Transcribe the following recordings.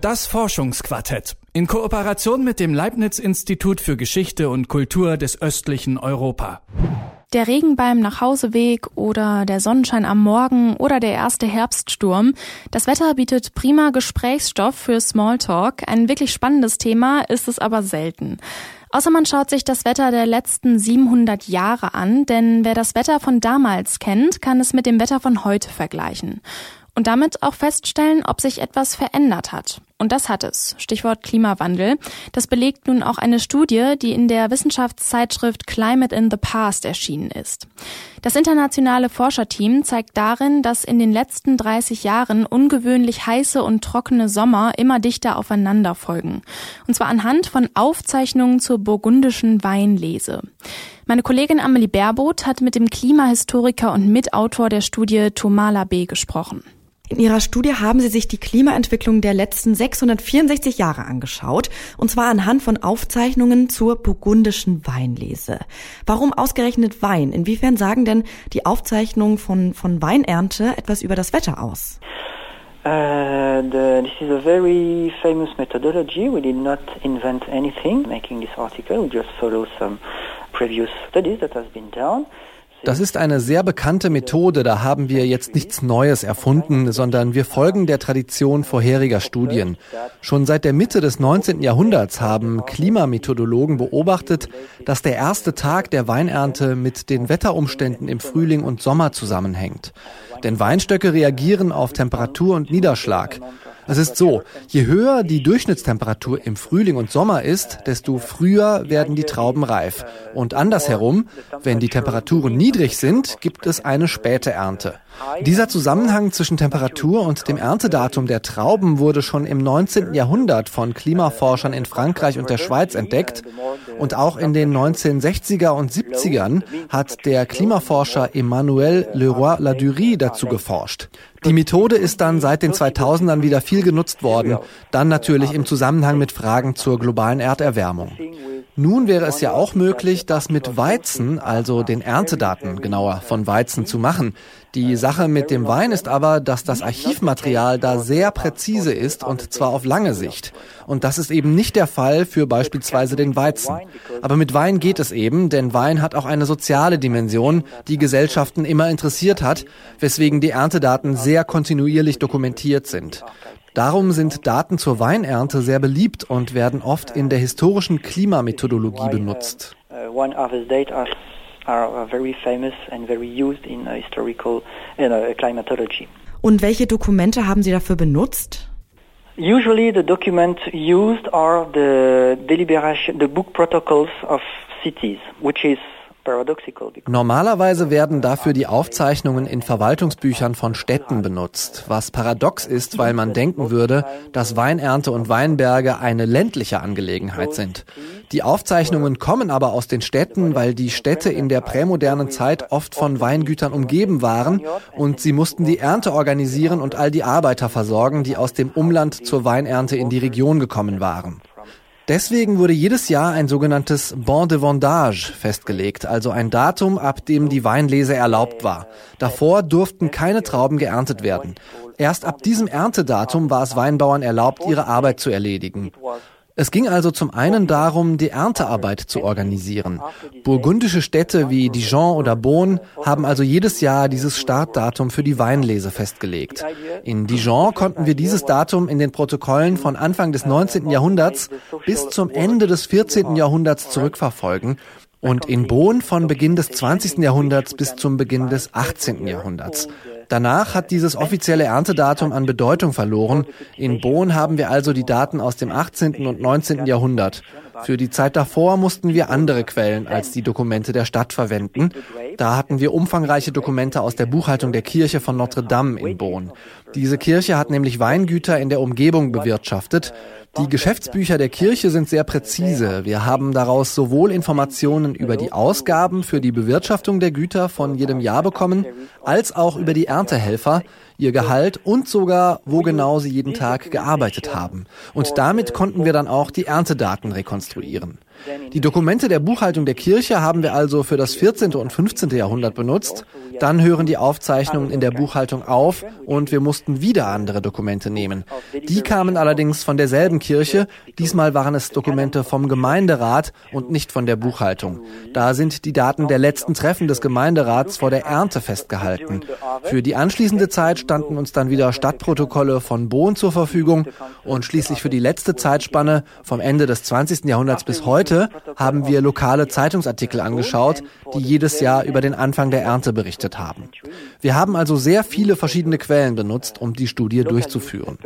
Das Forschungsquartett in Kooperation mit dem Leibniz Institut für Geschichte und Kultur des östlichen Europa. Der Regen beim Nachhauseweg oder der Sonnenschein am Morgen oder der erste Herbststurm. Das Wetter bietet prima Gesprächsstoff für Smalltalk. Ein wirklich spannendes Thema ist es aber selten. Außer man schaut sich das Wetter der letzten 700 Jahre an, denn wer das Wetter von damals kennt, kann es mit dem Wetter von heute vergleichen und damit auch feststellen, ob sich etwas verändert hat. Und das hat es. Stichwort Klimawandel. Das belegt nun auch eine Studie, die in der Wissenschaftszeitschrift Climate in the Past erschienen ist. Das internationale Forscherteam zeigt darin, dass in den letzten 30 Jahren ungewöhnlich heiße und trockene Sommer immer dichter aufeinander folgen. Und zwar anhand von Aufzeichnungen zur burgundischen Weinlese. Meine Kollegin Amelie Baerboth hat mit dem Klimahistoriker und Mitautor der Studie Thomas Labé gesprochen. In Ihrer Studie haben Sie sich die Klimaentwicklung der letzten 664 Jahre angeschaut, und zwar anhand von Aufzeichnungen zur burgundischen Weinlese. Warum ausgerechnet Wein? Inwiefern sagen denn die Aufzeichnungen von, von Weinernte etwas über das Wetter aus? Uh, this is a very famous methodology. We did not invent anything making this article. We just follow some previous studies that has been done. Das ist eine sehr bekannte Methode, da haben wir jetzt nichts Neues erfunden, sondern wir folgen der Tradition vorheriger Studien. Schon seit der Mitte des 19. Jahrhunderts haben Klimamethodologen beobachtet, dass der erste Tag der Weinernte mit den Wetterumständen im Frühling und Sommer zusammenhängt. Denn Weinstöcke reagieren auf Temperatur und Niederschlag. Es ist so, je höher die Durchschnittstemperatur im Frühling und Sommer ist, desto früher werden die Trauben reif. Und andersherum, wenn die Temperaturen niedrig sind, gibt es eine späte Ernte. Dieser Zusammenhang zwischen Temperatur und dem Erntedatum der Trauben wurde schon im 19. Jahrhundert von Klimaforschern in Frankreich und der Schweiz entdeckt. Und auch in den 1960er und 70ern hat der Klimaforscher Emmanuel Leroy-Ladurie dazu geforscht. Die Methode ist dann seit den 2000ern wieder viel genutzt worden, dann natürlich im Zusammenhang mit Fragen zur globalen Erderwärmung. Nun wäre es ja auch möglich, das mit Weizen, also den Erntedaten genauer von Weizen zu machen. Die Sache mit dem Wein ist aber, dass das Archivmaterial da sehr präzise ist und zwar auf lange Sicht. Und das ist eben nicht der Fall für beispielsweise den Weizen. Aber mit Wein geht es eben, denn Wein hat auch eine soziale Dimension, die Gesellschaften immer interessiert hat, weswegen die Erntedaten sehr kontinuierlich dokumentiert sind. Darum sind Daten zur Weinernte sehr beliebt und werden oft in der historischen Klimamethodologie benutzt. Und welche Dokumente haben Sie dafür benutzt? Usually the documents used are the deliberation, the book protocols of cities, which is Normalerweise werden dafür die Aufzeichnungen in Verwaltungsbüchern von Städten benutzt, was paradox ist, weil man denken würde, dass Weinernte und Weinberge eine ländliche Angelegenheit sind. Die Aufzeichnungen kommen aber aus den Städten, weil die Städte in der prämodernen Zeit oft von Weingütern umgeben waren und sie mussten die Ernte organisieren und all die Arbeiter versorgen, die aus dem Umland zur Weinernte in die Region gekommen waren. Deswegen wurde jedes Jahr ein sogenanntes Bon de Vendage festgelegt, also ein Datum, ab dem die Weinlese erlaubt war. Davor durften keine Trauben geerntet werden. Erst ab diesem Erntedatum war es Weinbauern erlaubt, ihre Arbeit zu erledigen. Es ging also zum einen darum, die Erntearbeit zu organisieren. Burgundische Städte wie Dijon oder Beaune haben also jedes Jahr dieses Startdatum für die Weinlese festgelegt. In Dijon konnten wir dieses Datum in den Protokollen von Anfang des 19. Jahrhunderts bis zum Ende des 14. Jahrhunderts zurückverfolgen und in Bonn von Beginn des 20. Jahrhunderts bis zum Beginn des 18. Jahrhunderts. Danach hat dieses offizielle Erntedatum an Bedeutung verloren. In Bonn haben wir also die Daten aus dem 18. und 19. Jahrhundert. Für die Zeit davor mussten wir andere Quellen als die Dokumente der Stadt verwenden. Da hatten wir umfangreiche Dokumente aus der Buchhaltung der Kirche von Notre Dame in Bonn. Diese Kirche hat nämlich Weingüter in der Umgebung bewirtschaftet. Die Geschäftsbücher der Kirche sind sehr präzise. Wir haben daraus sowohl Informationen über die Ausgaben für die Bewirtschaftung der Güter von jedem Jahr bekommen, als auch über die Erntehelfer, ihr Gehalt und sogar, wo genau sie jeden Tag gearbeitet haben. Und damit konnten wir dann auch die Erntedaten rekonstruieren. Die Dokumente der Buchhaltung der Kirche haben wir also für das 14. und 15. Jahrhundert benutzt. Dann hören die Aufzeichnungen in der Buchhaltung auf und wir mussten wieder andere Dokumente nehmen. Die kamen allerdings von derselben Kirche. Diesmal waren es Dokumente vom Gemeinderat und nicht von der Buchhaltung. Da sind die Daten der letzten Treffen des Gemeinderats vor der Ernte festgehalten. Für die anschließende Zeit standen uns dann wieder Stadtprotokolle von Bohn zur Verfügung und schließlich für die letzte Zeitspanne vom Ende des 20. Jahrhunderts bis heute haben wir lokale Zeitungsartikel angeschaut, die jedes Jahr über den Anfang der Ernte berichtet haben. Wir haben also sehr viele verschiedene Quellen benutzt, um die Studie durchzuführen.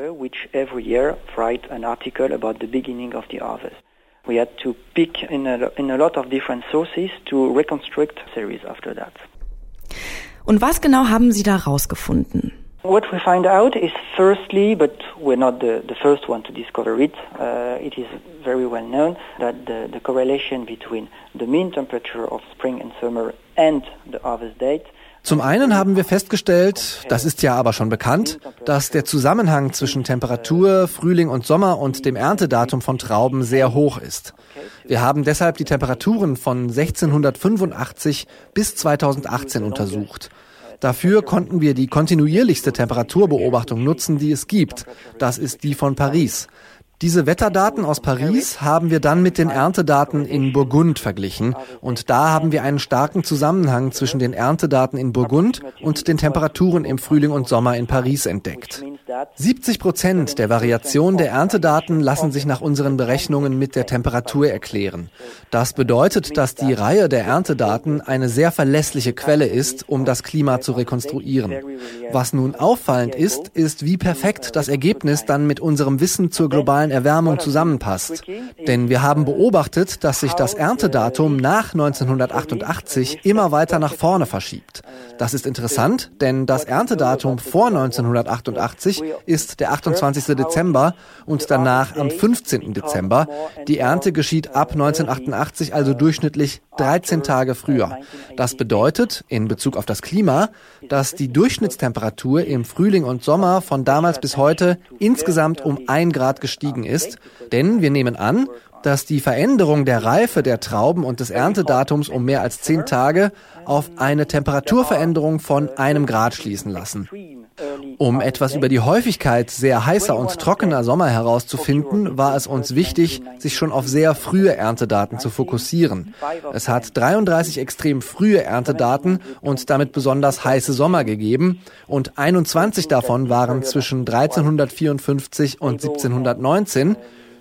We had to pick in a, in a lot of different sources to reconstruct series after that. Und was genau haben Sie da rausgefunden? What we find out is firstly, but we're not the, the first one to discover it, uh, it is very well known that the, the correlation between the mean temperature of spring and summer and the harvest date zum einen haben wir festgestellt, das ist ja aber schon bekannt, dass der Zusammenhang zwischen Temperatur, Frühling und Sommer und dem Erntedatum von Trauben sehr hoch ist. Wir haben deshalb die Temperaturen von 1685 bis 2018 untersucht. Dafür konnten wir die kontinuierlichste Temperaturbeobachtung nutzen, die es gibt. Das ist die von Paris. Diese Wetterdaten aus Paris haben wir dann mit den Erntedaten in Burgund verglichen und da haben wir einen starken Zusammenhang zwischen den Erntedaten in Burgund und den Temperaturen im Frühling und Sommer in Paris entdeckt. 70 Prozent der Variation der Erntedaten lassen sich nach unseren Berechnungen mit der Temperatur erklären. Das bedeutet, dass die Reihe der Erntedaten eine sehr verlässliche Quelle ist, um das Klima zu rekonstruieren. Was nun auffallend ist, ist, wie perfekt das Ergebnis dann mit unserem Wissen zur globalen Erwärmung zusammenpasst. Denn wir haben beobachtet, dass sich das Erntedatum nach 1988 immer weiter nach vorne verschiebt. Das ist interessant, denn das Erntedatum vor 1988 ist der 28. Dezember und danach am 15. Dezember. Die Ernte geschieht ab 1988 also durchschnittlich 13 Tage früher. Das bedeutet in Bezug auf das Klima, dass die Durchschnittstemperatur im Frühling und Sommer von damals bis heute insgesamt um ein Grad gestiegen ist. Denn wir nehmen an, dass die Veränderung der Reife der Trauben und des Erntedatums um mehr als zehn Tage auf eine Temperaturveränderung von einem Grad schließen lassen. Um etwas über die Häufigkeit sehr heißer und trockener Sommer herauszufinden, war es uns wichtig, sich schon auf sehr frühe Erntedaten zu fokussieren. Es hat 33 extrem frühe Erntedaten und damit besonders heiße Sommer gegeben und 21 davon waren zwischen 1354 und 1719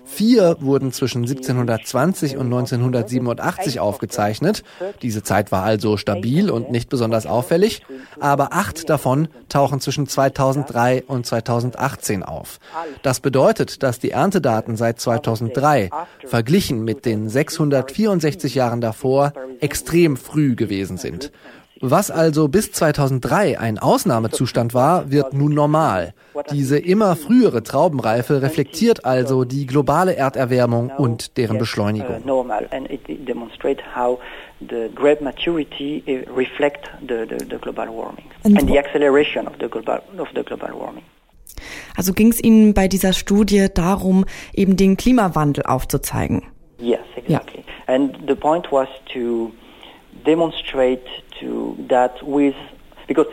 Vier wurden zwischen 1720 und 1987 aufgezeichnet. Diese Zeit war also stabil und nicht besonders auffällig, aber acht davon tauchen zwischen 2003 und 2018 auf. Das bedeutet, dass die Erntedaten seit 2003 verglichen mit den 664 Jahren davor extrem früh gewesen sind. Was also bis 2003 ein Ausnahmezustand war, wird nun normal. Diese immer frühere Traubenreife reflektiert also die globale Erderwärmung und deren Beschleunigung. the grape maturity reflect the, the, the global warming and, and the acceleration of the global, of the global warming. Also ging es Ihnen bei dieser Studie darum, eben den Klimawandel aufzuzeigen? Yes, exactly. Ja. And the point was to demonstrate to that with because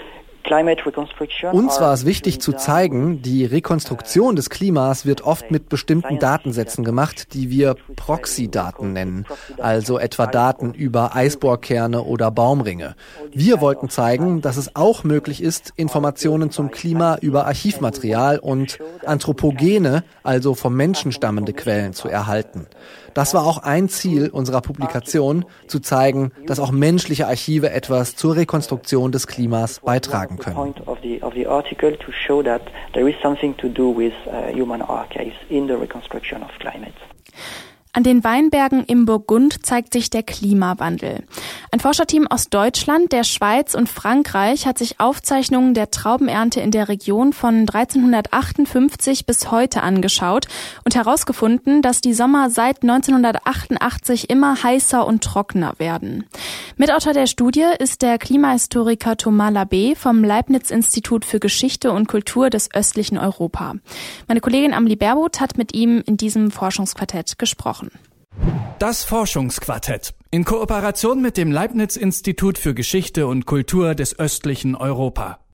uns war es wichtig zu zeigen, die Rekonstruktion des Klimas wird oft mit bestimmten Datensätzen gemacht, die wir Proxy-Daten nennen, also etwa Daten über Eisbohrkerne oder Baumringe. Wir wollten zeigen, dass es auch möglich ist, Informationen zum Klima über Archivmaterial und anthropogene, also vom Menschen stammende Quellen zu erhalten. Das war auch ein Ziel unserer Publikation, zu zeigen, dass auch menschliche Archive etwas zur Rekonstruktion des Klimas beitragen the point of the, of the article to show that there is something to do with uh, human archives in the reconstruction of climate. An den Weinbergen im Burgund zeigt sich der Klimawandel. Ein Forscherteam aus Deutschland, der Schweiz und Frankreich hat sich Aufzeichnungen der Traubenernte in der Region von 1358 bis heute angeschaut und herausgefunden, dass die Sommer seit 1988 immer heißer und trockener werden. Mitautor der Studie ist der Klimahistoriker Thomas Labbé vom Leibniz-Institut für Geschichte und Kultur des östlichen Europa. Meine Kollegin Amelie Berbot hat mit ihm in diesem Forschungsquartett gesprochen. Das Forschungsquartett in Kooperation mit dem Leibniz Institut für Geschichte und Kultur des östlichen Europa.